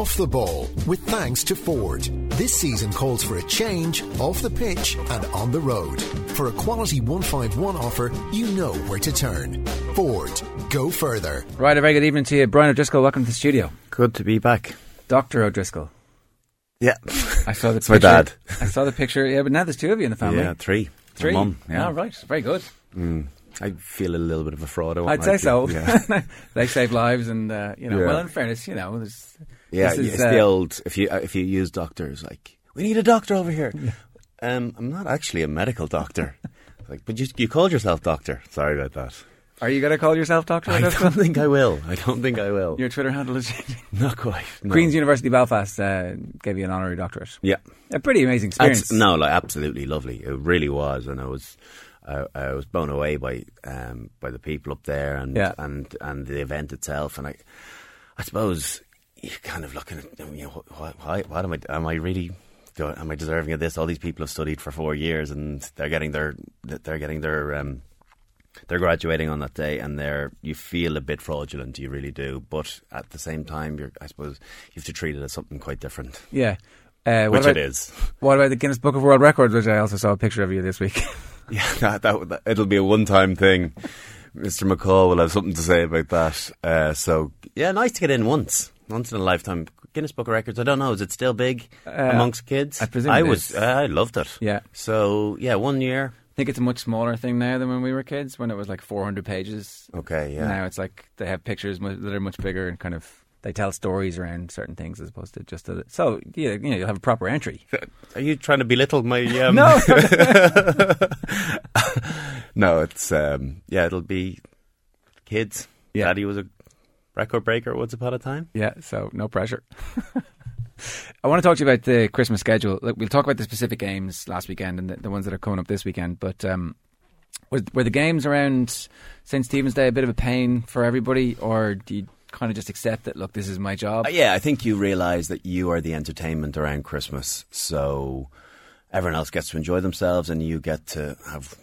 Off the ball with thanks to Ford. This season calls for a change off the pitch and on the road. For a quality 151 offer, you know where to turn. Ford, go further. Right, a very good evening to you. Brian O'Driscoll, welcome to the studio. Good to be back. Dr. O'Driscoll. Yeah. I saw the It's picture. my dad. I saw the picture. Yeah, but now there's two of you in the family. Yeah, three. My Three. Mum. Yeah. Oh, right. Very good. I feel a little bit of a fraud. I won't I'd say lie so. Yeah. they save lives, and uh, you know. Yeah. Well, in fairness, you know, there's. Yeah, this is, it's uh, the old. If you uh, if you use doctors, like we need a doctor over here. Um, I'm not actually a medical doctor. like, but you you called yourself doctor. Sorry about that. Are you going to call yourself Doctor I don't think I will. I don't think I will. Your Twitter handle is not quite. No. Queen's University Belfast uh, gave you an honorary doctorate. Yeah. A pretty amazing experience. That's, no, like absolutely lovely. It really was, and I was, I, I was blown away by um, by the people up there and Yeah. and and the event itself. And I, I suppose you're kind of looking at you know what, what, what am I am I really am I deserving of this? All these people have studied for four years and they're getting their they're getting their um, they're graduating on that day and they're you feel a bit fraudulent you really do but at the same time you're I suppose you have to treat it as something quite different Yeah. Uh, which about, it is What about the Guinness Book of World Records, which I also saw a picture of you this week? Yeah, that, that, that it'll be a one-time thing. Mr. McCaw will have something to say about that. Uh, so yeah, nice to get in once, once in a lifetime. Guinness Book of Records. I don't know. Is it still big amongst kids? I presume I it was. is. Uh, I loved it. Yeah. So yeah, one year. I think it's a much smaller thing now than when we were kids, when it was like 400 pages. Okay. Yeah. Now it's like they have pictures that are much bigger and kind of they tell stories around certain things as opposed to just a, so yeah, you know you'll have a proper entry. Are you trying to belittle my? Um, No. no. It's um, yeah. It'll be kids. Yeah. Daddy was a record breaker once upon a time. Yeah, so no pressure. I want to talk to you about the Christmas schedule. Look, we'll talk about the specific games last weekend and the, the ones that are coming up this weekend. But um, were, were the games around St Stephen's Day a bit of a pain for everybody, or do you kind of just accept that? Look, this is my job. Uh, yeah, I think you realise that you are the entertainment around Christmas, so everyone else gets to enjoy themselves, and you get to have,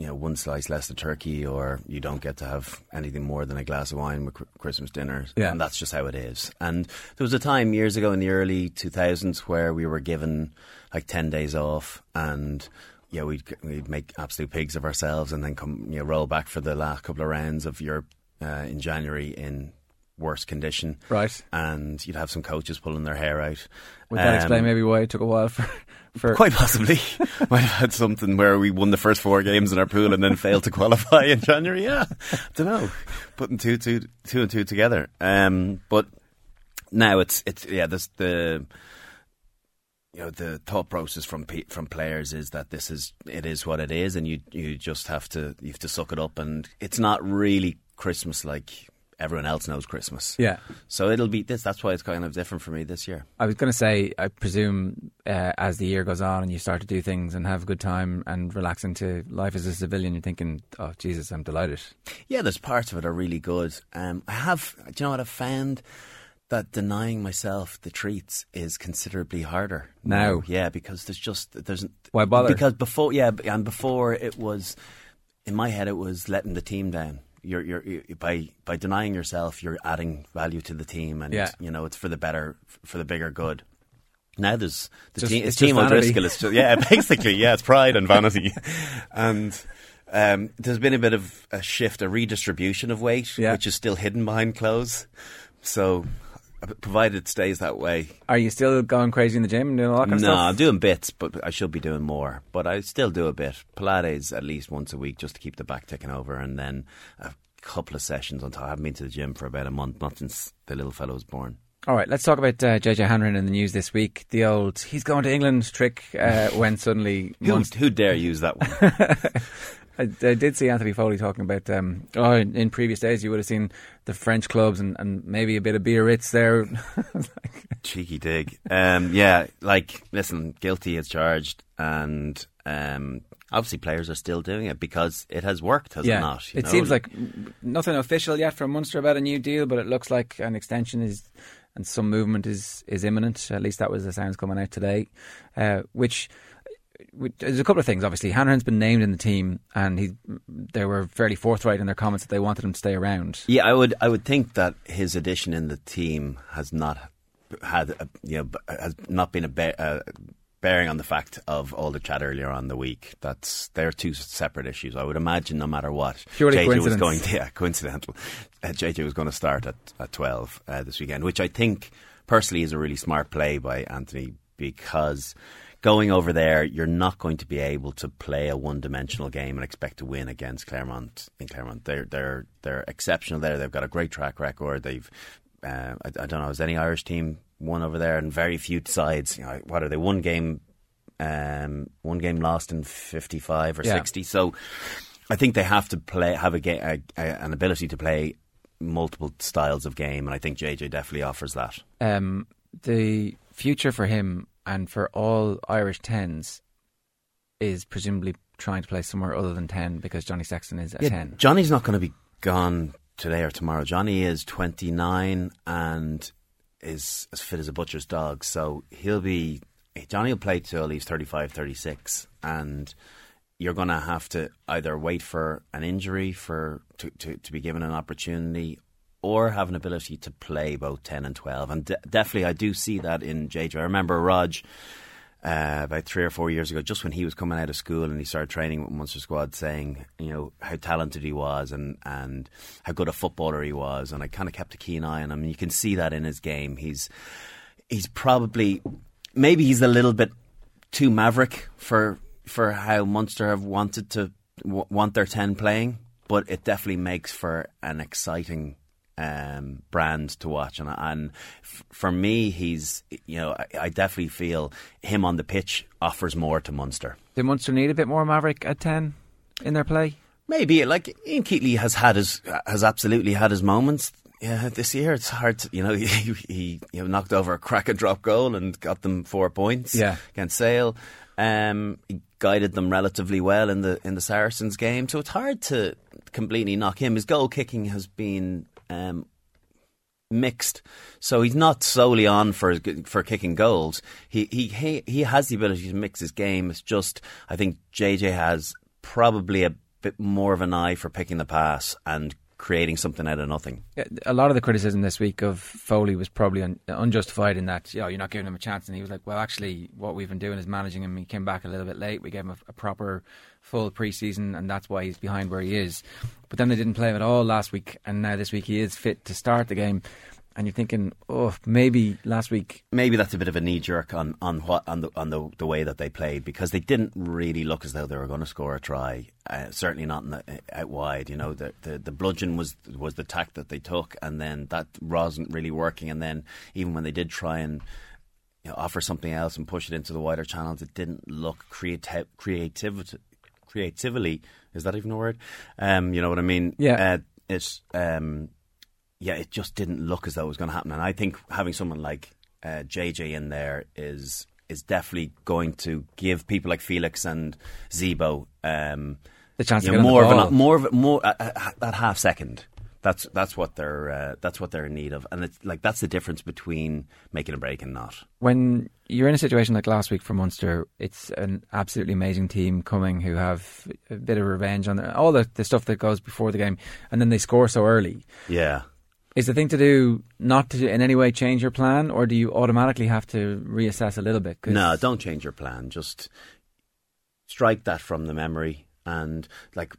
you know, one slice less of turkey, or you don't get to have anything more than a glass of wine with Christmas dinner. Yeah. and that's just how it is. And there was a time years ago in the early two thousands where we were given like ten days off, and yeah, we'd we'd make absolute pigs of ourselves, and then come you know roll back for the last couple of rounds of Europe uh, in January in worse condition Right. and you'd have some coaches pulling their hair out. Would that Um, explain maybe why it took a while for for Quite possibly. Might have had something where we won the first four games in our pool and then failed to qualify in January. Yeah, I don't know. Putting two, two, two and two together. Um, but now it's it's yeah. This the you know the thought process from pe- from players is that this is it is what it is, and you you just have to you have to suck it up, and it's not really Christmas like everyone else knows Christmas. yeah. So it'll be this. That's why it's kind of different for me this year. I was going to say, I presume uh, as the year goes on and you start to do things and have a good time and relax into life as a civilian, you're thinking, oh, Jesus, I'm delighted. Yeah, there's parts of it are really good. Um, I have, do you know what I've found? That denying myself the treats is considerably harder Now? Yeah, because there's just there's Why bother? Because before, yeah, and before it was in my head, it was letting the team down. You're, you're, you by by denying yourself, you're adding value to the team, and Yeah. you know it's for the better, for the bigger good. Now there's the Just- team. it's It's Team. O'Driscoll. It's just, yeah, basically, yeah, it's pride and vanity, and um, there's been a bit of a shift, a redistribution of weight, Yeah. which is still hidden behind clothes. So, provided it stays that way, Are you still going crazy in the gym and doing all that kind of no, stuff? I'm doing bits, but I should be doing more. But I still do a bit. Pilates at least once a week just to keep the back ticking over, and then a couple of sessions on top. I haven't been to the gym for about a month, not since the little fellow was born. All right, let's talk about uh, JJ Hanrahan in the news this week. The old "he's going to England" trick uh, when suddenly Who, who dare use that one? I, I did see Anthony Foley talking about. Um, oh, in, in previous days, you would have seen the French clubs and, and maybe a bit of Biarritz there. Cheeky dig. Um, yeah, like, listen, guilty as charged, and um, obviously players are still doing it because it has worked, has yeah, it not? you it know? seems like nothing official yet from Munster about a new deal, but it looks like an extension is and some movement is is imminent. At least that was the sounds coming out today, uh, which. There's a couple of things. Obviously, Hanrahan's been named in the team, and he they were fairly forthright in their comments that they wanted him to stay around. Yeah, I would. I would think that his addition in the team has not had a, you know has not been a ba- uh, bearing on the fact of all the chat earlier on the week. That's they're two separate issues. I would imagine no matter what, Purely JJ was going to yeah coincidental. Uh, JJ was going to start at at twelve uh, this weekend, which I think personally is a really smart play by Anthony because. Going over there, you're not going to be able to play a one-dimensional game and expect to win against Clermont. In Clermont, they're they're they're exceptional there. They've got a great track record. They've uh, I, I don't know, has any Irish team won over there? And very few sides. You know, what are they? One game, um, one game lost in fifty-five or Yeah. sixty. So I think they have to play, have a, ga- a, a an ability to play multiple styles of game, and I think JJ definitely offers that. Um, the future for him and for all Irish tens is presumably trying to play somewhere other than ten because Johnny Sexton is a ten. Johnny's not going to be gone today or tomorrow. Johnny is 29 and is as fit as a butcher's dog. So he'll be. Johnny will play till he's 35, 36. And you're going to have to either wait for an injury for to, to, to be given an opportunity or have an ability to play both 10 and 12. And de- definitely, I do see that in JJ. I remember Rog uh, about three or four years ago, just when he was coming out of school and he started training with Munster squad, saying you know how talented he was and and how good a footballer he was, and I kind of kept a keen eye on him. You can see that in his game. He's he's probably maybe he's a little bit too maverick for for how Munster have wanted to w- want their ten playing, but it definitely makes for an exciting um, brand to watch. And, and f- for me, he's you know I, I definitely feel him on the pitch offers more to Munster. Did Munster need a bit more Maverick at ten in their play? Maybe like Ian Keatley has had his has absolutely had his moments. Yeah, this year it's hard. To, you know, he, he you know, knocked over a crack and drop goal and got them four points. Yeah. against Sale. Um, he guided them relatively well in the in the Saracens game. So it's hard to completely knock him. His goal kicking has been um, mixed. So he's not solely on for for kicking goals. He he he, he has the ability to mix his game. It's just I think JJ has probably a bit more of an eye for picking the pass and creating something out of nothing. A lot of the criticism this week of Foley was probably un- unjustified in that you know, you're not giving him a chance, and he was like, "Well, actually, what we've been doing is managing him. He came back a little bit late. We gave him a, a proper full preseason, and that's why he's behind where he is." But then they didn't play him at all last week, and now this week he is fit to start the game. And you're thinking, oh, maybe last week Maybe that's a bit of a knee jerk on, on what on the on the, the way that they played because they didn't really look as though they were going to score a try. Uh, certainly not in the, out wide. You know, the, the the bludgeon was was the tack that they took, and then that wasn't really working. And then even when they did try and you know, offer something else and push it into the wider channels, it didn't look creati- creativity creatively. Is that even a word? Um, you know what I mean? Yeah. Uh, it's um, yeah, it just didn't look as though it was going to happen. And I think having someone like uh, JJ in there is is definitely going to give people like Felix and Zebo um, the chance you to know, more the of an, more of a- more uh, uh, that half second. That's that's what they're uh, that's what they're in need of, and it's like that's the difference between making a break and not. when you're in a situation like last week for Munster, it's an absolutely amazing team coming who have a bit of revenge on their, all the, the stuff that goes before the game, and then they score so early. Yeah, Is the thing to do not to in any way change your plan, or do you automatically have to reassess a little bit? No, don't change your plan. Just strike that from the memory. And like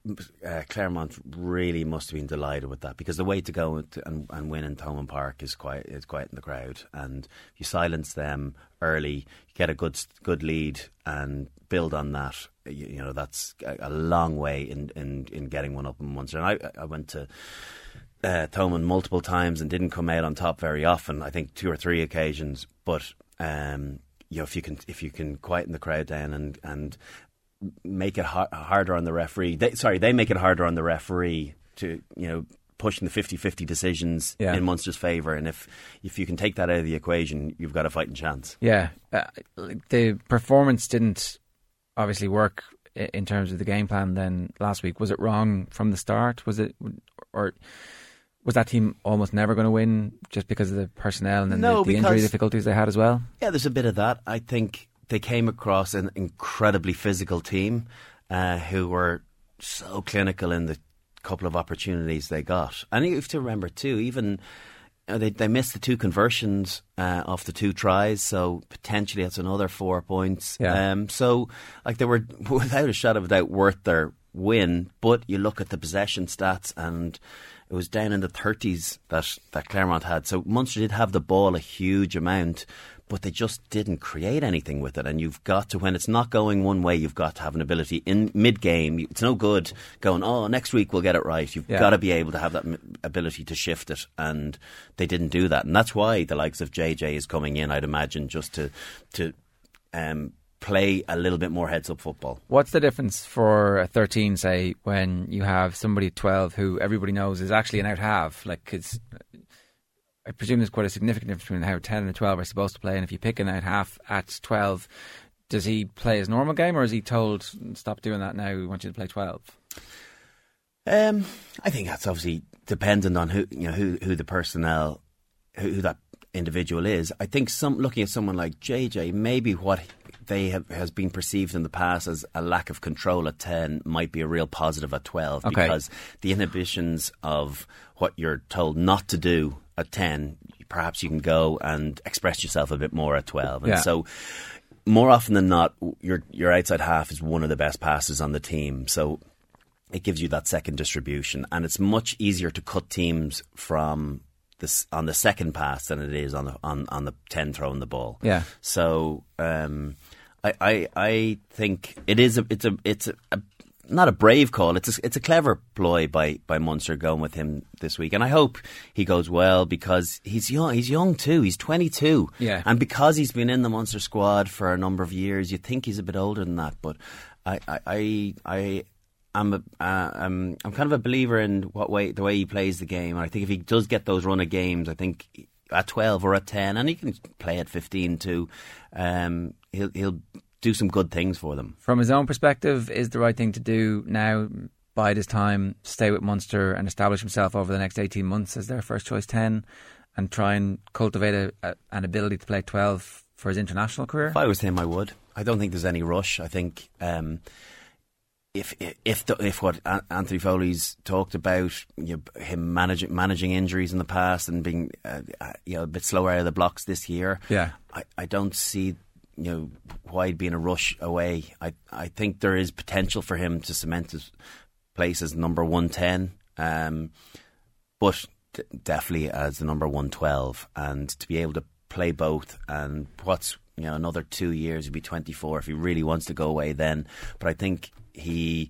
uh, Clermont really must have been delighted with that because the way to go and, and win in Thomond Park is quite is quite in the crowd. And you silence them early, you get a good good lead and build on that. You, you know that's a, a long way in, in, in getting one up in Munster. And I I went to uh, Thomond multiple times and didn't come out on top very often. I think two or three occasions, but um, you know if you can if you can quieten the crowd down and and make it har- harder on the referee. They, sorry, they make it harder on the referee to you know pushing the 50-50 decisions Yeah. in Munster's favour. And if if you can take that out of the equation, you've got a fighting chance. Yeah, uh, the performance didn't obviously work in terms of the game plan. Then last week, was it wrong from the start? Was it, or was that team almost never going to win just because of the personnel and then No, the, the injury difficulties they had as well? Yeah, there's a bit of that. I think they came across an incredibly physical team uh, who were so clinical in the couple of opportunities they got. And you have to remember too, even they they missed the two conversions uh, off the two tries, so potentially that's another four points. Yeah. Um, so like they were without a shadow of a doubt worth their win. But you look at the possession stats and. It was down in the 30s that, that Clermont had. So Munster did have the ball a huge amount, but they just didn't create anything with it. And you've got to, when it's not going one way, you've got to have an ability in mid game. It's no good going, oh, next week we'll get it right. You've Yeah. got to be able to have that ability to shift it. And they didn't do that. And that's why the likes of JJ is coming in, I'd imagine, just to, to um, play a little bit more heads up football. What's the difference for a 13, say, when you have somebody at 12 who everybody knows is actually an out half? Like, it's, I presume there's quite a significant difference between how 10 and 12 are supposed to play. And if you pick an out half at 12, does he play his normal game or is he told, stop doing that now, we want you to play 12? Um, I think that's obviously dependent on who you know who who the personnel who, who that individual is. I think some looking at someone like JJ, maybe what they have has been perceived in the past as a lack of control at ten might be a real positive at twelve Okay. because the inhibitions of what you're told not to do at ten, perhaps you can go and express yourself a bit more at twelve, and Yeah. so more often than not, your your outside half is one of the best passes on the team. So it gives you that second distribution, and it's much easier to cut teams from this on the second pass than it is on the on, on the ten throwing the ball. Yeah. So um, I, I I think it is a it's a it's a, a not a brave call. It's a, it's a clever ploy by by Munster going with him this week, and I hope he goes well because he's young. He's young too. He's twenty two. Yeah. and because he's been in the Munster squad for a number of years, you think he's a bit older than that. But I I I. I I'm a, uh, I'm I'm kind of a believer in what way the way he plays the game, and I think if he does get those run of games, I think at 12 or at 10, and he can play at 15 too. Um, he'll he'll do some good things for them. From his own perspective, is the right thing to do now, bide his time, stay with Munster and establish himself over the next 18 months as their first choice 10 and try and cultivate a, a, an ability to play 12 for his international career? If I was him, I would. I don't think there's any rush. I think um, if if the, if what Anthony Foley's talked about, you know, him managing managing injuries in the past and being uh, uh, you know a bit slower out of the blocks this year, Yeah. I, I don't see you know why he'd be in a rush away. I I think there is potential for him to cement his place as number one ten, um, but d- definitely as the number one twelve, and to be able to play both and what's you know another two years he'd be 24 if he really wants to go away then but I think he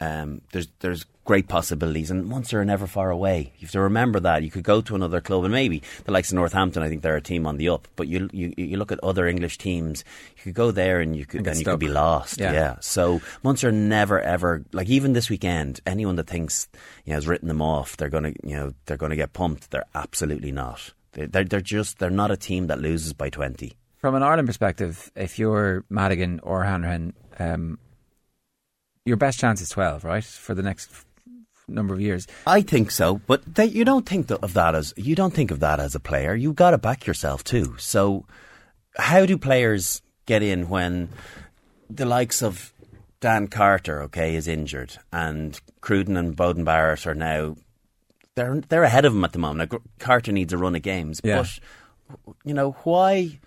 um, there's there's great possibilities. And Munster are never far away you have to remember that you could go to another club and maybe the likes of Northampton I think they're a team on the up but you you, you look at other English teams you could go there and you could get and you could be lost. Yeah. yeah. So Munster never ever like even this weekend anyone that thinks you know has written them off they're going to you know they're going to get pumped. They're absolutely not. They- they're they're just they're not a team that loses by 20 From an Ireland perspective, if you're Madigan or Hanrahan, um, your best chance is 12, right? For the next number of years. I think so, but they, you don't think of that as you don't think of that as a player. You've got to back yourself too. So, how do players get in when the likes of Dan Carter, okay, is injured, and Cruden and Beauden Barrett are now they're they're ahead of him at the moment. Now, Carter needs a run of games, Yeah. but you know why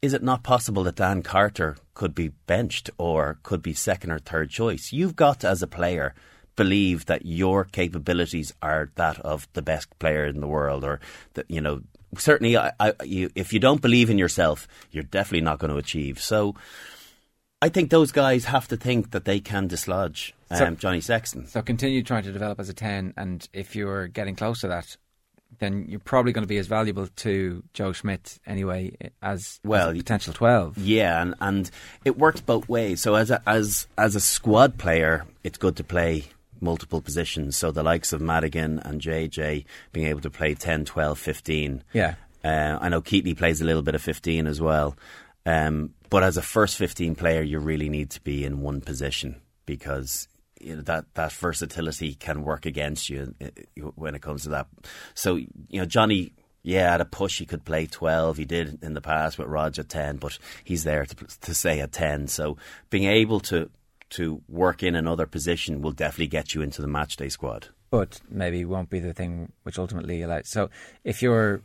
is it not possible that Dan Carter could be benched or could be second or third choice? You've got to, as a player, believe that your capabilities are that of the best player in the world, or that you know. Certainly, I, I, you, if you don't believe in yourself, you're definitely not going to achieve. So, I think those guys have to think that they can dislodge um, So- Johnny Sexton. So continue trying to develop as a 10, and if you're getting close to that, then you're probably going to be as valuable to Joe Schmidt anyway as, Well, as a potential 12. Yeah, and, and it works both ways. So as a, as as a squad player, it's good to play multiple positions. So the likes of Madigan and JJ being able to play 10, 12, 15. Yeah. Uh, I know Keatley plays a little bit of 15 as well. Um, but as a first 15 player, you really need to be in one position because you know, that, that versatility can work against you uh, when it comes to that. So, you know, Johnny, yeah, at a push, he could play 12. He did in the past with Rog at 10, but he's there to, to say at 10. So being able to, to work in another position will definitely get you into the matchday squad. But maybe won't be the thing which ultimately allows. So if you're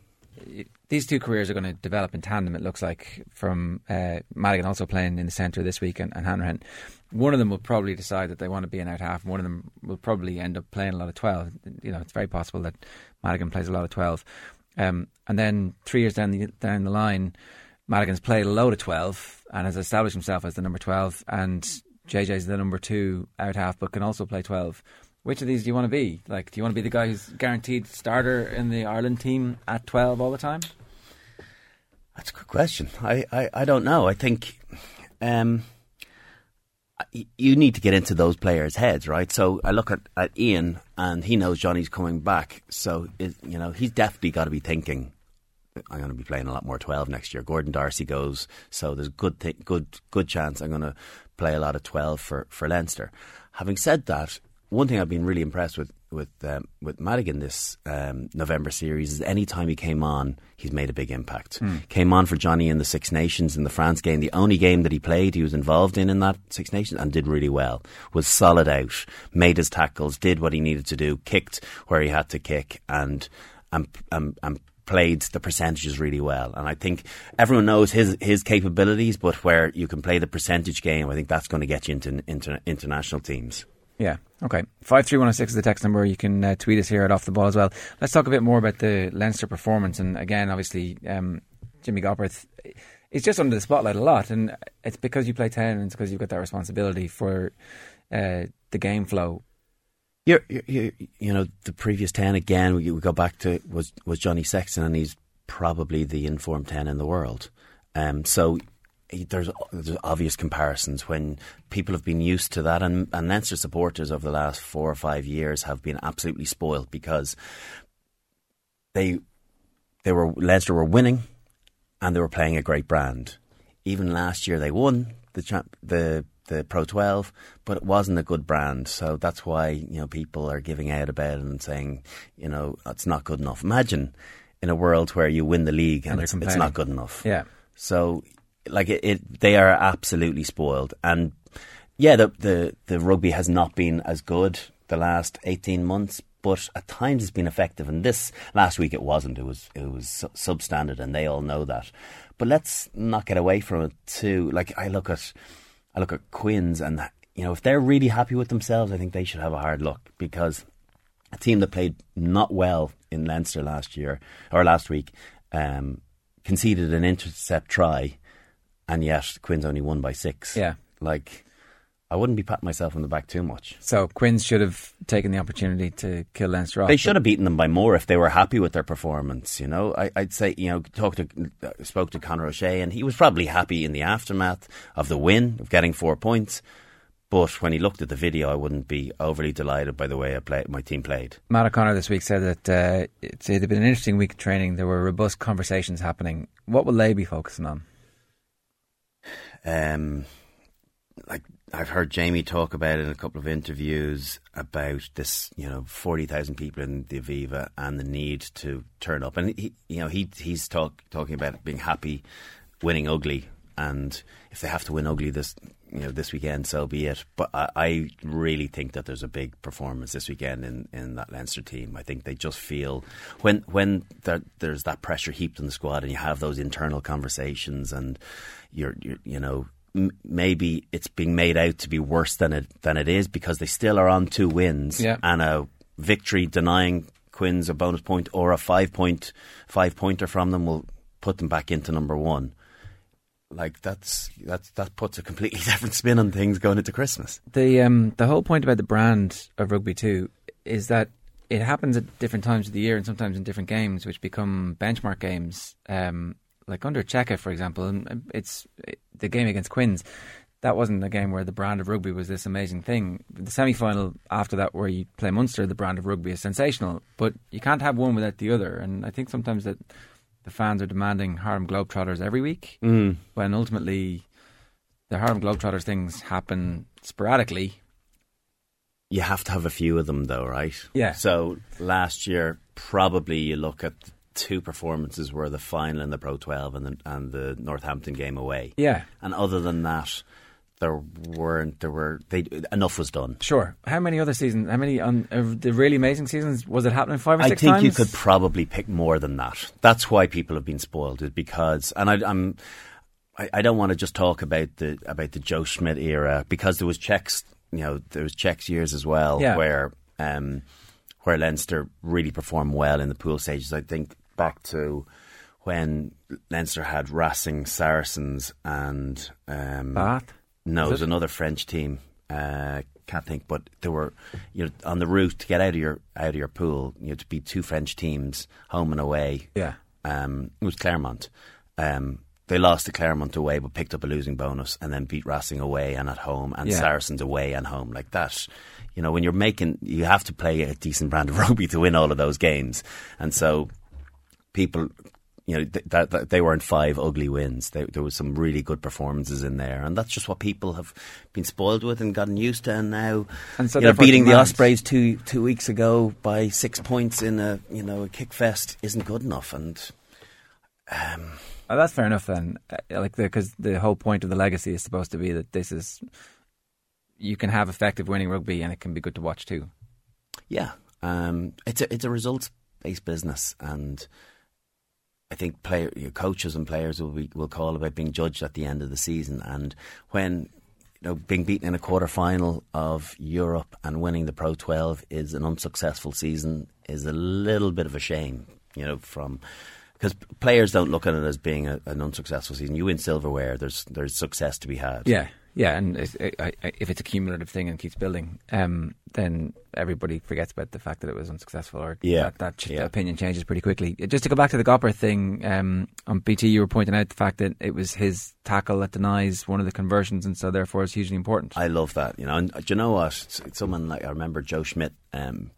these two careers are going to develop in tandem. It looks like from uh, Madigan also playing in the centre this week and, and Hanrahan. One of them will probably decide that they want to be an out half. One of them will probably end up playing a lot of twelve. You know, it's very possible that Madigan plays a lot of twelve. Um, and then three years down the down the line, Madigan's played a load of twelve and has established himself as the number twelve. And JJ's the number two out half, but can also play twelve. Which of these do you want to be? Like, do you want to be the guy who's guaranteed starter in the Ireland team at twelve all the time? That's a good question. I, I, I don't know. I think um, you need to get into those players' heads, right? So I look at, at Ian, and he knows Johnny's coming back. So it, you know he's definitely got to be thinking. I'm going to be playing a lot more 12 next year. Gordon Darcy goes, so there's good th- good good chance I'm going to play a lot of 12 for for Leinster. Having said that, one thing I've been really impressed with with um, with Madigan this um, November series is any time he came on, he's made a big impact. Mm. Came on for Johnny in the Six Nations in the France game, the only game that he played, he was involved in in that Six Nations and did really well. Was solid out, made his tackles, did what he needed to do, kicked where he had to kick, and and and, and played the percentages really well. And I think everyone knows his his capabilities, but where you can play the percentage game, I think that's going to get you into, into international teams. Yeah. Okay. Five three one zero oh six is the text number. You can uh, tweet us here at Off the Ball as well. Let's talk a bit more about the Leinster performance. And again, obviously, um, Jimmy Gopperth is just under the spotlight a lot, and it's because you play ten, and it's because you've got that responsibility for uh, the game flow. You're, you're, you know, the previous ten again. We, we go back to was was Johnny Sexton, and he's probably the informed ten in the world. Um, so there's, there's obvious comparisons when people have been used to that, and, and Leinster supporters over the last four or five years have been absolutely spoiled because they they were Leinster were winning, and they were playing a great brand. Even last year, they won the champ, the the Pro 12, but it wasn't a good brand. So that's why you know people are giving out about it and saying, you know, it's not good enough. Imagine in a world where you win the league and, and it's, it's, not good enough. Yeah. So like it, it, they are absolutely spoiled. And yeah, the, the the rugby has not been as good the last eighteen months, but at times it's been effective. And this last week it wasn't. It was it was substandard, and they all know that. But let's not get away from it too. Like I look at I look at Quins, and you know if they're really happy with themselves, I think they should have a hard look because a team that played not well in Leinster last year or last week um, conceded an intercept try and yet Quins only won by six. Yeah, like I wouldn't be patting myself on the back too much. So Quins should have taken the opportunity to kill Leinster off. They should have beaten them by more if they were happy with their performance. You know, I, would say you know talk to uh, spoke to Conor O'Shea and he was probably happy in the aftermath of the win of getting four points. But when he looked at the video, I wouldn't be overly delighted by the way I play, my team played. Matt O'Connor this week said that uh, it had been an interesting week of training. There were robust conversations happening. What will they be focusing on? Um, like I've heard Jamie talk about in a couple of interviews about this, you know, forty thousand people in the Aviva and the need to turn up, and he, you know, he he's talk, talking about being happy, winning ugly, and if they have to win ugly this, you know, this weekend, so be it. But I, I really think that there's a big performance this weekend in, in that Leinster team. I think they just feel when when there, there's that pressure heaped on the squad, and you have those internal conversations and you're, you're you know m- maybe it's being made out to be worse than it than it is because they still are on two wins yeah. and a victory denying Quins a bonus point or a five point five pointer from them will put them back into number one. Like that's that's that puts a completely different spin on things going into Christmas. The um the whole point about the brand of rugby too is that it happens at different times of the year and sometimes in different games, which become benchmark games. Um, like under Cheika, for example, and it's the game against Quins. That wasn't a game where the brand of rugby was this amazing thing. The semi final after that, where you play Munster, the brand of rugby is sensational, but you can't have one without the other. And I think sometimes that the fans are demanding Harlem Globetrotters every week, mm. when ultimately the Harlem Globetrotters things happen sporadically. You have to have a few of them, though, right? Yeah. So last year, probably you look at two performances were the final in the Pro 12 and the, and the Northampton game away. Yeah. And other than that, there weren't there were they enough was done. Sure. How many other seasons? How many on uh, the really amazing seasons was it happening five or I six think you could probably pick more than that. That's why people have been spoiled, is because, and I, I'm, I, I don't want to just talk about the about the Joe Schmidt era because there was checks, you know, there was checks years as well Yeah. where, um, where Leinster really performed well in the pool stages. I think back to when Leinster had Racing Saracens and um, Bath. No, it was it? another French team. Uh, can't think, but they were you know on the route to get out of your out of your pool. You had to beat two French teams, home and away. Yeah. Um, it was Clermont. Um, they lost to Clermont away, but picked up a losing bonus, and then beat Racing away and at home, and Yeah. Saracens away and home. Like that, you know, when you're making, you have to play a decent brand of rugby to win all of those games, and so people you know th- that, that they weren't five ugly wins. They, there was some really good performances in there, and that's just what people have been spoiled with and gotten used to. And now, And so you know, beating the Ospreys two two weeks ago by six points in a you know a kick fest isn't good enough. And Oh, that's fair enough then. Uh, Like because the, whole point of the legacy is supposed to be that this is you can have effective winning rugby and it can be good to watch too. yeah, um, it's a it's a results based business, and I think player coaches and players will be, will call about being judged at the end of the season, and when. You know, being beaten in a quarter final of Europe and winning the Pro 12 is an unsuccessful season is a little bit of a shame, you know, from because players don't look at it as being a, an unsuccessful season. You win silverware, there's there's success to be had. Yeah, yeah, and it's, I, I, if it's a cumulative thing and keeps building, um, then everybody forgets about the fact that it was unsuccessful, or Yeah, that, that yeah. opinion changes pretty quickly. Just to go back to the Gopper thing, um, on BT, you were pointing out the fact that it was his tackle that denies one of the conversions, and so therefore it's hugely important. I love that. You know, and uh, do you know what? It's- it's Someone like I remember Joe Schmidt um,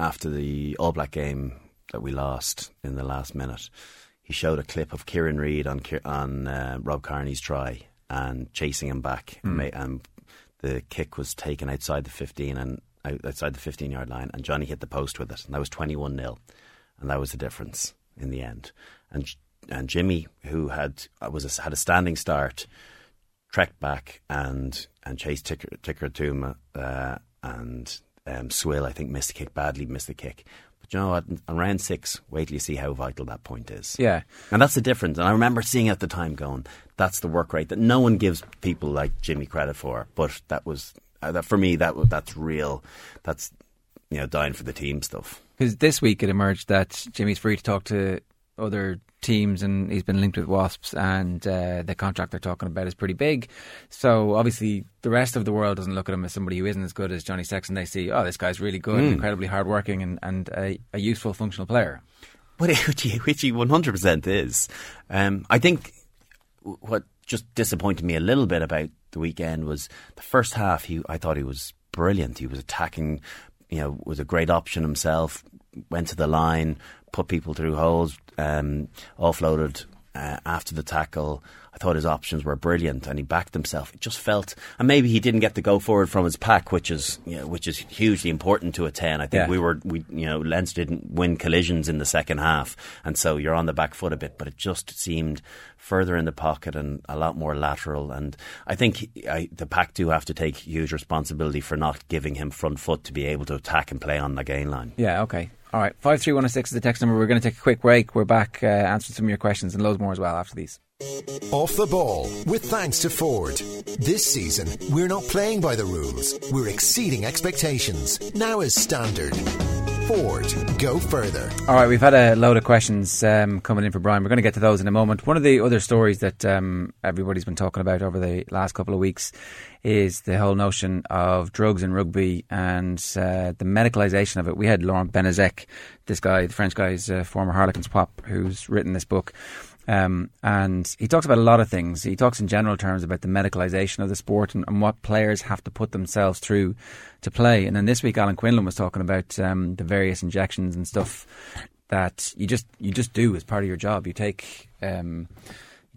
after the All Black game that we lost in the last minute. He showed a clip of Kieran Read on on uh, Rob Kearney's try and chasing him back, and, ma- and the kick was taken outside the fifteen and outside the fifteen yard line, and Johnny hit the post with it, and that was twenty one 0 and that was the difference in the end. And and Jimmy, who had uh, was a, had a standing start, trekked back and and chased Ticker Ticker Tuma uh, and um, Swill. I think missed the kick badly, missed the kick. You know what? On round six, wait till you see how vital that point is. yeah, And that's the difference. And I remember seeing at the time going, that's the work rate that no one gives people like Jimmy credit for. But that was, uh, that for me, that that's real. That's, you know, dying for the team stuff. because this week it emerged that Jimmy's free to talk to other teams, and he's been linked with Wasps, and uh, the contract they're talking about is pretty big. So obviously, the rest of the world doesn't look at him as somebody who isn't as good as Johnny Sexton. They see, oh, this guy's really good, incredibly hardworking, and and a, a useful, functional player. But which he, which he 100% is. Um, I think what just disappointed me a little bit about the weekend was the first half. He, I thought he was brilliant. He was attacking, you know, was a great option himself. Went to the line, put people through holes, um, offloaded uh, after the tackle. I thought his options were brilliant, and he backed himself. It just felt, and maybe he didn't get the go forward from his pack, which is you know, which is hugely important to a ten. I think Yeah. we were we you know Leinster didn't win collisions in the second half, and so you're on the back foot a bit. But it just seemed further in the pocket and a lot more lateral. And I think I, the pack do have to take huge responsibility for not giving him front foot to be able to attack and play on the gain line. Yeah, okay. All right, 53106 is the text number. We're going to take a quick break. We're back uh, answering some of your questions and loads more as well after these. Off the ball with thanks to Ford. This season, we're not playing by the rules, we're exceeding expectations. Now is standard. Ford, go further. All right, we've had a load of questions um, coming in for Brian. We're going to get to those in a moment. One of the other stories that um, everybody's been talking about over the last couple of weeks is the whole notion of drugs in rugby and uh, the medicalisation of it. We had Laurent Bénézech, this guy, the French guy, is a former Harlequins pop, who's written this book. Um, and he talks about a lot of things. He talks in general terms about the medicalisation of the sport and, and what players have to put themselves through to play. And then this week, Alan Quinlan was talking about um, the various injections and stuff that you just you just do as part of your job. You take um,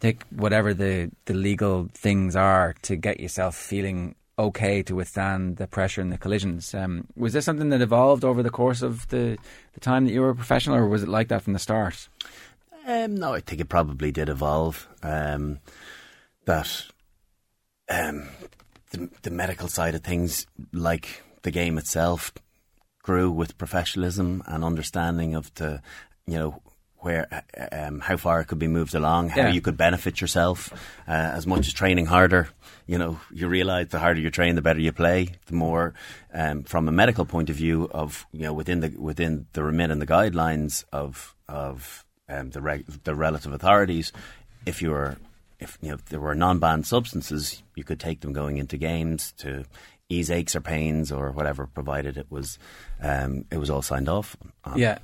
take whatever the the legal things are to get yourself feeling okay to withstand the pressure and the collisions. Um, was this something that evolved over the course of the the time that you were a professional, or was it like that from the start? Um, no, I think it probably did evolve. Um, that um, the, the medical side of things, like the game itself, grew with professionalism and understanding of the, you know, where um, how far it could be moved along, how Yeah. you could benefit yourself. Uh, as much as training harder, you know, you realise the harder you train, the better you play. The more, um, from a medical point of view, of you know, within the within the remit and the guidelines of of um, the reg- the relative authorities, if you were if you know if there were non-banned substances, you could take them going into games to ease aches or pains or whatever, provided it was um, it was all signed off. on. Yeah.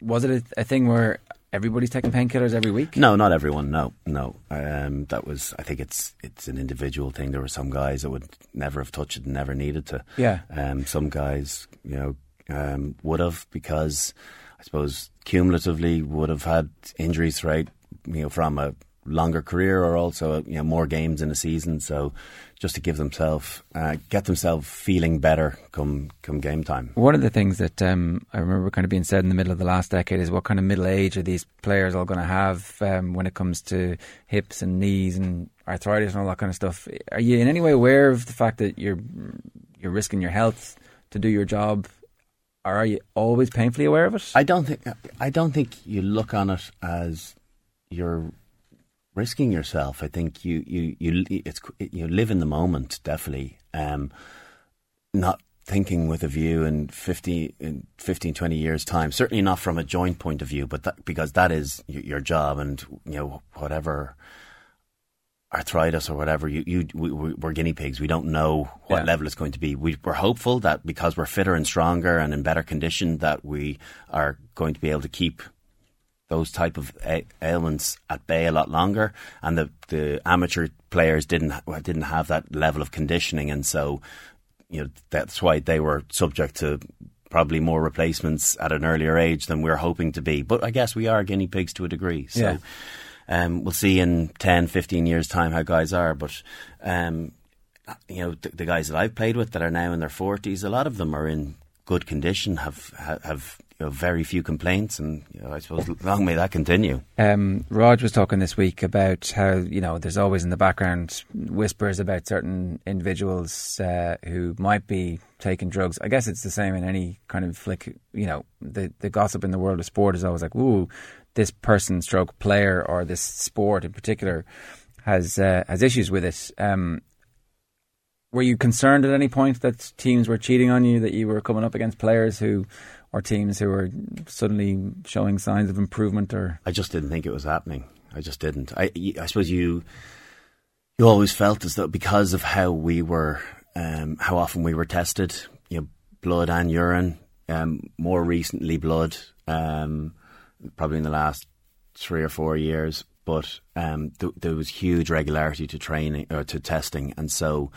Was it a, a thing where everybody's taking painkillers every week? No, not everyone. No, no. Um, that was. I think it's it's an individual thing. There were some guys that would never have touched it and never needed to. Yeah. Um, some guys, you know, um, would have because I suppose cumulatively would have had injuries throughout, you know, from a longer career or also you know more games in a season. So just to give themselves uh, get themselves feeling better come come game time. One of the things that um, I remember kind of being said in the middle of the last decade is what kind of middle age are these players all going to have um, when it comes to hips and knees and arthritis and all that kind of stuff. Are you in any way aware of the fact that you're you're risking your health to do your job, or are you always painfully aware of it? I don't think I don't think you look on it as you're risking yourself. I think you you you it's you live in the moment definitely. Um, not thinking with a view in 50 in 15 20 years time certainly not from a joint point of view but that, because that is your job and you know whatever arthritis or whatever you, you we, we- we're guinea pigs we don't know what Yeah. level it's going to be we, we're hopeful that because we're fitter and stronger and in better condition that we are going to be able to keep those type of ailments at bay a lot longer, and the the amateur players didn't didn't have that level of conditioning, and so you know that's why they were subject to probably more replacements at an earlier age than we are hoping to be. But I guess we are guinea pigs to a degree. So Yeah. um, we'll see in 10, 15 years' time how guys are. But um, you know the, the guys that I've played with that are now in their forties, a lot of them are in good condition, have have, have you know, very few complaints, and you know, I suppose long may that continue. Um, Rog was talking this week about how you know there's always in the background whispers about certain individuals uh, who might be taking drugs. I guess it's the same in any kind of flick. You know, the the gossip in the world of sport is always like, "Ooh, this person, stroke player, or this sport in particular has uh, has issues with it." Um, were you concerned at any point that teams were cheating on you, that you were coming up against players who, or teams who were suddenly showing signs of improvement, or I just didn't think it was happening. I just didn't. I, I suppose you you always felt as though because of how we were, um, how often we were tested, you know, blood and urine, um, more recently blood, um, probably in the last three or four years. But um, th- there was huge regularity to training or to testing, and so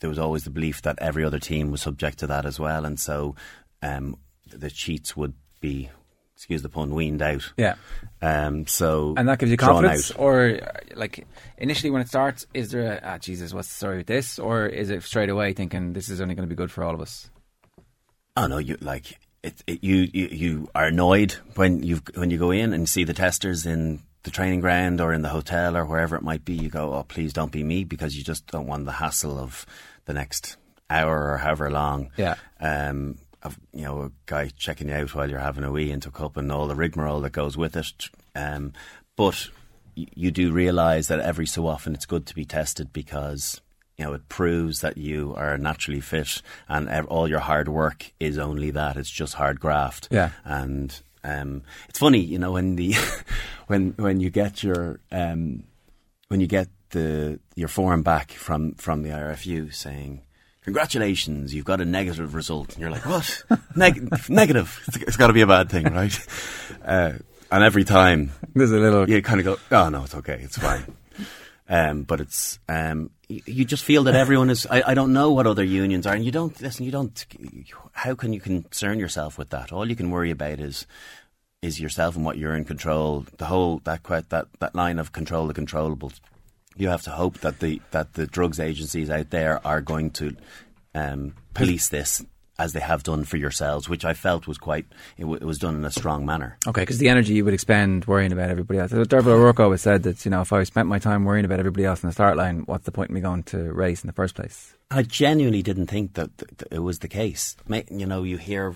there was always the belief that every other team was subject to that as well, and so um, the cheats would be, excuse the pun, weaned out. yeah. Um, so And that gives you confidence, or like initially when it starts, is there a ah Jesus, what's the story with this, or is it straight away thinking this is only going to be good for all of us? Oh no, you like it, it, you, you you are annoyed when you when you go in and see the testers in the training ground or in the hotel or wherever it might be. You go, oh please don't be me because you just don't want the hassle of the next hour or however long. Yeah. Um, of you know a guy checking you out while you're having a wee into a cup and all the rigmarole that goes with it. Um, but you do realise that every so often it's good to be tested because you know it proves that you are naturally fit and all your hard work is only that. It's just hard graft. Yeah. And um, it's funny, you know, when the when when you get your um, when you get the your form back from from the RFU saying. Congratulations, you've got a negative result. And you're like, what? Neg- negative. It's, it's got to be a bad thing, right? Uh, and every time There's a little you kind of go, oh no, it's okay, it's fine. um, but it's um, you, you just feel that everyone is. I, I don't know what other unions are, and you don't listen. You don't. How can you concern yourself with that? All you can worry about is is yourself and what you're in control. The whole that quite that that line of control the controllables. You have to hope that the that the drugs agencies out there are going to um, police this as they have done for yourselves, which I felt was quite it, w- it was done in a strong manner. Okay, because the energy you would expend worrying about everybody else. Derval O'Rourke always said that you know if I spent my time worrying about everybody else in the start line, what's the point in me going to race in the first place? I genuinely didn't think that, that it was the case. You know, you hear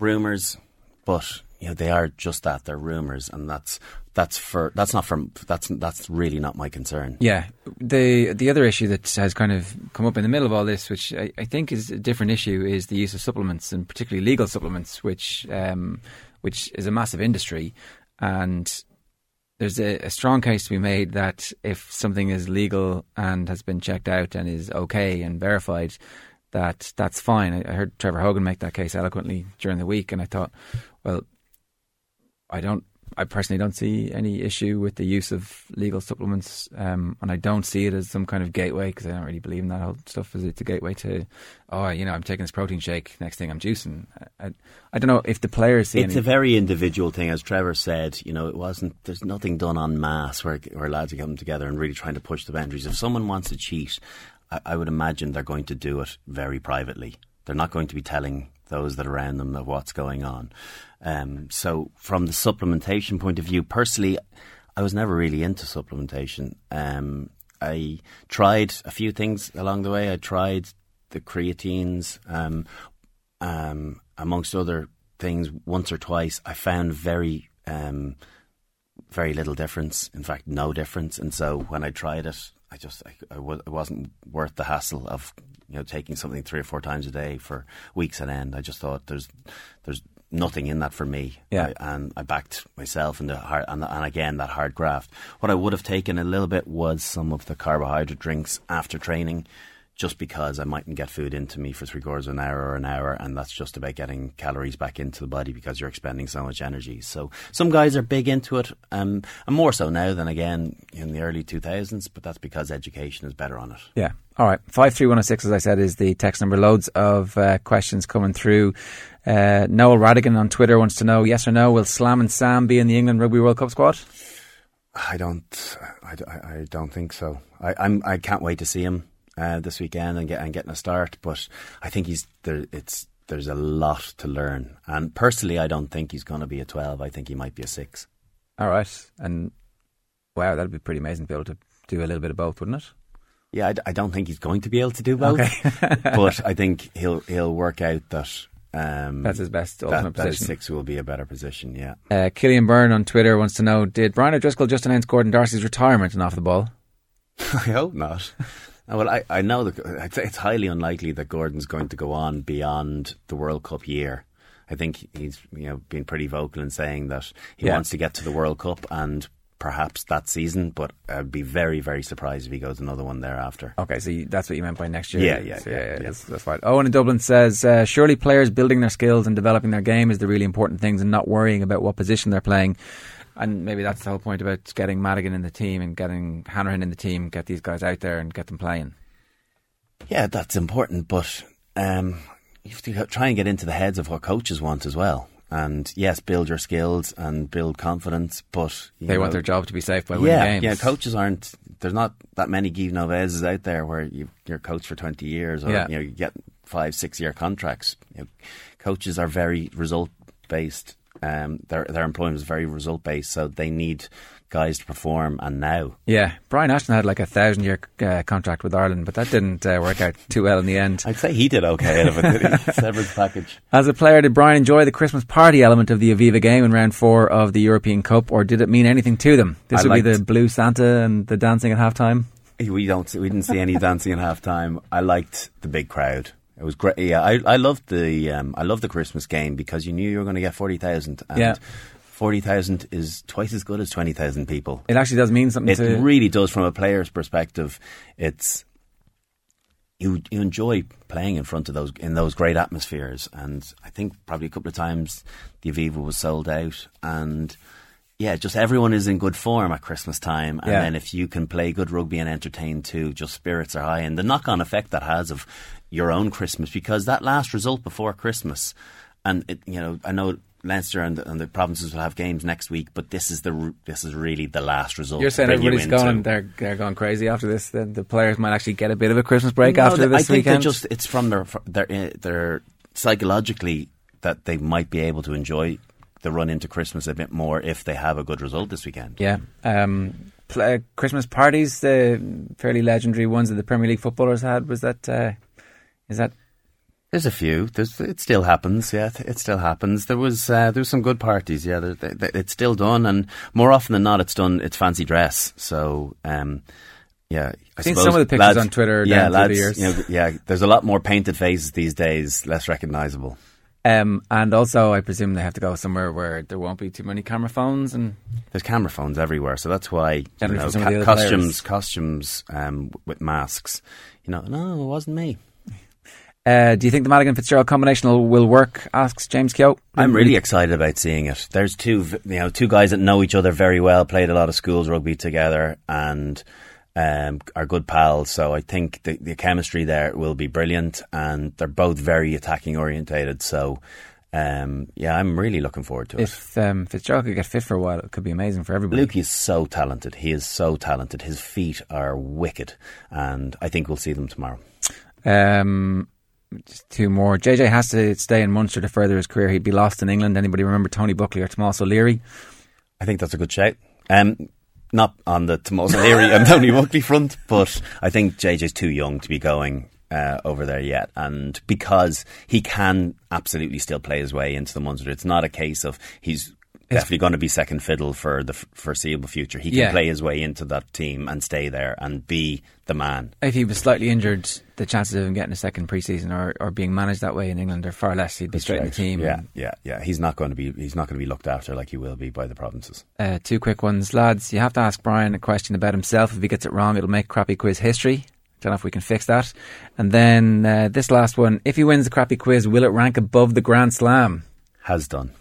rumours, but you know they are just that they're rumours, and that's that's for that's not from that's that's really not my concern. Yeah, the the other issue that has kind of come up in the middle of all this, which I, I think is a different issue, is the use of supplements and particularly legal supplements, which um, which is a massive industry, and there's a, a, strong case to be made that if something is legal and has been checked out and is okay and verified, that that's fine. I, I heard Trevor Hogan make that case eloquently during the week, and I thought, well, I don't I personally don't see any issue with the use of legal supplements, um, and I don't see it as some kind of gateway because I don't really believe in that whole stuff. As it's a gateway to, oh, you know, I'm taking this protein shake. Next thing, I'm juicing. I, I don't know if the players see. It's any- a very individual thing, as Trevor said. You know, it wasn't. There's nothing done on mass where where lads are coming together and really trying to push the boundaries. If someone wants to cheat, I, I would imagine they're going to do it very privately. They're not going to be telling those that are around them of what's going on. Um, so, from the supplementation point of view, personally, I was never really into supplementation. Um, I tried a few things along the way. I tried the creatines, um, um amongst other things, once or twice. I found very, um, very little difference. In fact, no difference. And so, when I tried it, I just I, I w- it wasn't worth the hassle of you know taking something three or four times a day for weeks at end. I just thought there's there's nothing in that for me. Yeah. I, and I backed myself in the hard, and, and again that hard graft. What I would have taken a little bit was some of the carbohydrate drinks after training just because I mightn't get food into me for three quarters of an hour or an hour, and that's just about getting calories back into the body because you're expending so much energy. So some guys are big into it, um, and more so now than again in the early 2000s, but that's because education is better on it. Yeah. All right. 53106, as I said, is the text number. Loads of uh, questions coming through. Uh, Noel Radigan on Twitter wants to know yes or no, will Slammin' Sam be in the England Rugby World Cup squad? I don't, I, I don't think so. I, I'm, I can't wait to see him uh, this weekend and get and getting a start. But I think he's there. It's there's a lot to learn, and personally, I don't think he's going to be a twelve. I think he might be a six. All right, and wow, that'd be pretty amazing to be able to do a little bit of both, wouldn't it? Yeah, I, I don't think he's going to be able to do both, Okay. but I think he'll he'll work out that. Um, That's his best ultimate that, that six will be a better position. Yeah. Uh, Killian Byrne on Twitter wants to know Did Brian O'Driscoll just announce Gordon Darcy's retirement and off the ball? I hope not. Uh, Well, I, I know that it's, it's highly unlikely that Gordon's going to go on beyond the World Cup year. I think he's you know been pretty vocal in saying that he Yeah. wants to get to the World Cup and perhaps that season, but I'd be very very surprised if he goes another one thereafter. Okay, so you, that's what you meant by next year. Yeah, yeah, So, yeah, yeah. That's, that's fine. Owen in Dublin says, uh, surely players building their skills and developing their game is the really important things and not worrying about what position they're playing. And maybe that's the whole point about getting Madigan in the team and getting Hanrahan in the team, get these guys out there and get them playing. Yeah, that's important, but um, you have to try and get into the heads of what coaches want as well. And yes, build your skills and build confidence, but They want their job to be safe by winning yeah, games. Yeah, coaches aren't. There's not that many Guy Novèses out there where you, you're coach for 20 years, or Yeah. you know you get five, six year contracts. You know, coaches are very result based. Um, their their employment is very result based, so they need guys to perform. And now, Yeah, Brian Ashton had like a thousand year uh, contract with Ireland, but that didn't uh, work out too well in the end. I'd say he did okay out of it. Severance package. As a player, did Brian enjoy the Christmas party element of the Aviva game in round four of the European Cup, or did it mean anything to them? This I would be the blue Santa and the dancing at halftime. We don't. We didn't see any dancing at halftime. I liked the big crowd. It was great. Yeah, I, I loved the um, I loved the Christmas game because you knew you were going to get forty thousand. Yeah. forty thousand is twice as good as twenty thousand people. It actually does mean something It to. really does, from a player's perspective. It's you you enjoy playing in front of those in those great atmospheres, and I think probably a couple of times the Aviva was sold out, and yeah, just everyone is in good form at Christmas time, and Yeah. then if you can play good rugby and entertain too, just spirits are high, and the knock on effect that has of your own Christmas because that last result before Christmas, and it, you know I know. Leinster and the, and the provinces will have games next week, but this is the this is really the last result. You're saying you everybody's into- going, they're they're going crazy after this. Then the players might actually get a bit of a Christmas break No, after th- this I think weekend. just it's from their their uh, their psychologically that they might be able to enjoy the run into Christmas a bit more if they have a good result this weekend. Yeah. Um, uh, Christmas parties, the fairly legendary ones that the Premier League footballers had. Was that? Uh, is that? There's a few. There's, it still happens. Yeah, it still happens. There was uh, there was some good parties. Yeah, there, there, it's still done, and more often than not, it's done. It's fancy dress. So. Um, yeah, I I've seen suppose some of the pictures lads- on Twitter Yeah, lads, the years. You know, yeah, there's a lot more painted faces these days, less recognisable. Um, and also, I presume they have to go somewhere where there won't be too many camera phones and There's camera phones everywhere, so that's why know, some of the ca- costumes, players. costumes um, with masks. You know, no, it wasn't me. Uh, do you think the Madigan Fitzgerald combination will, will work? Asks James Keogh. I'm really excited about seeing it. There's two, you know, two guys that know each other very well, played a lot of schools rugby together, and um, are good pals. So I think the, the chemistry there will be brilliant, and they're both very attacking orientated. So. Um, yeah, I'm really looking forward to it. If um, Fitzgerald could get fit for a while, it could be amazing for everybody. Luke is so talented. He is so talented. His feet are wicked, and I think we'll see them tomorrow. Um, just two more. JJ has to stay in Munster to further his career. He'd be lost in England. Anybody remember Tony Buckley or Tomas O'Leary? I think that's a good shout. Um, not on the Tomas O'Leary and Tony Buckley front, but I think JJ's too young to be going uh, over there yet. And because he can absolutely still play his way into the Munster, it's not a case of he's definitely going to be second fiddle for the f- foreseeable future. He can Yeah. play his way into that team and stay there and be the man. If he was slightly injured, the chances of him getting a second preseason or, or being managed that way in England are far less. He'd be straight in the team. Yeah, yeah, yeah. He's not going to be. He's not going to be looked after like he will be by the provinces. Uh, two quick ones, lads. You have to ask Brian a question about himself. If he gets it wrong, it'll make crappy quiz history. Don't know if we can fix that. And then uh, this last one: if he wins the crappy quiz, will it rank above the Grand Slam? Has done.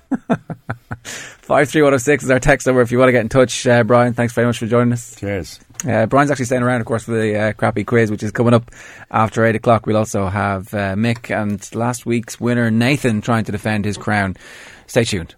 Five three one zero six is our text number. If you want to get in touch, uh, Brian, thanks very much for joining us. Cheers. Uh, Brian's actually staying around, of course, for the uh, crappy quiz, which is coming up after eight o'clock. We'll also have uh, Mick and last week's winner Nathan trying to defend his crown. Stay tuned.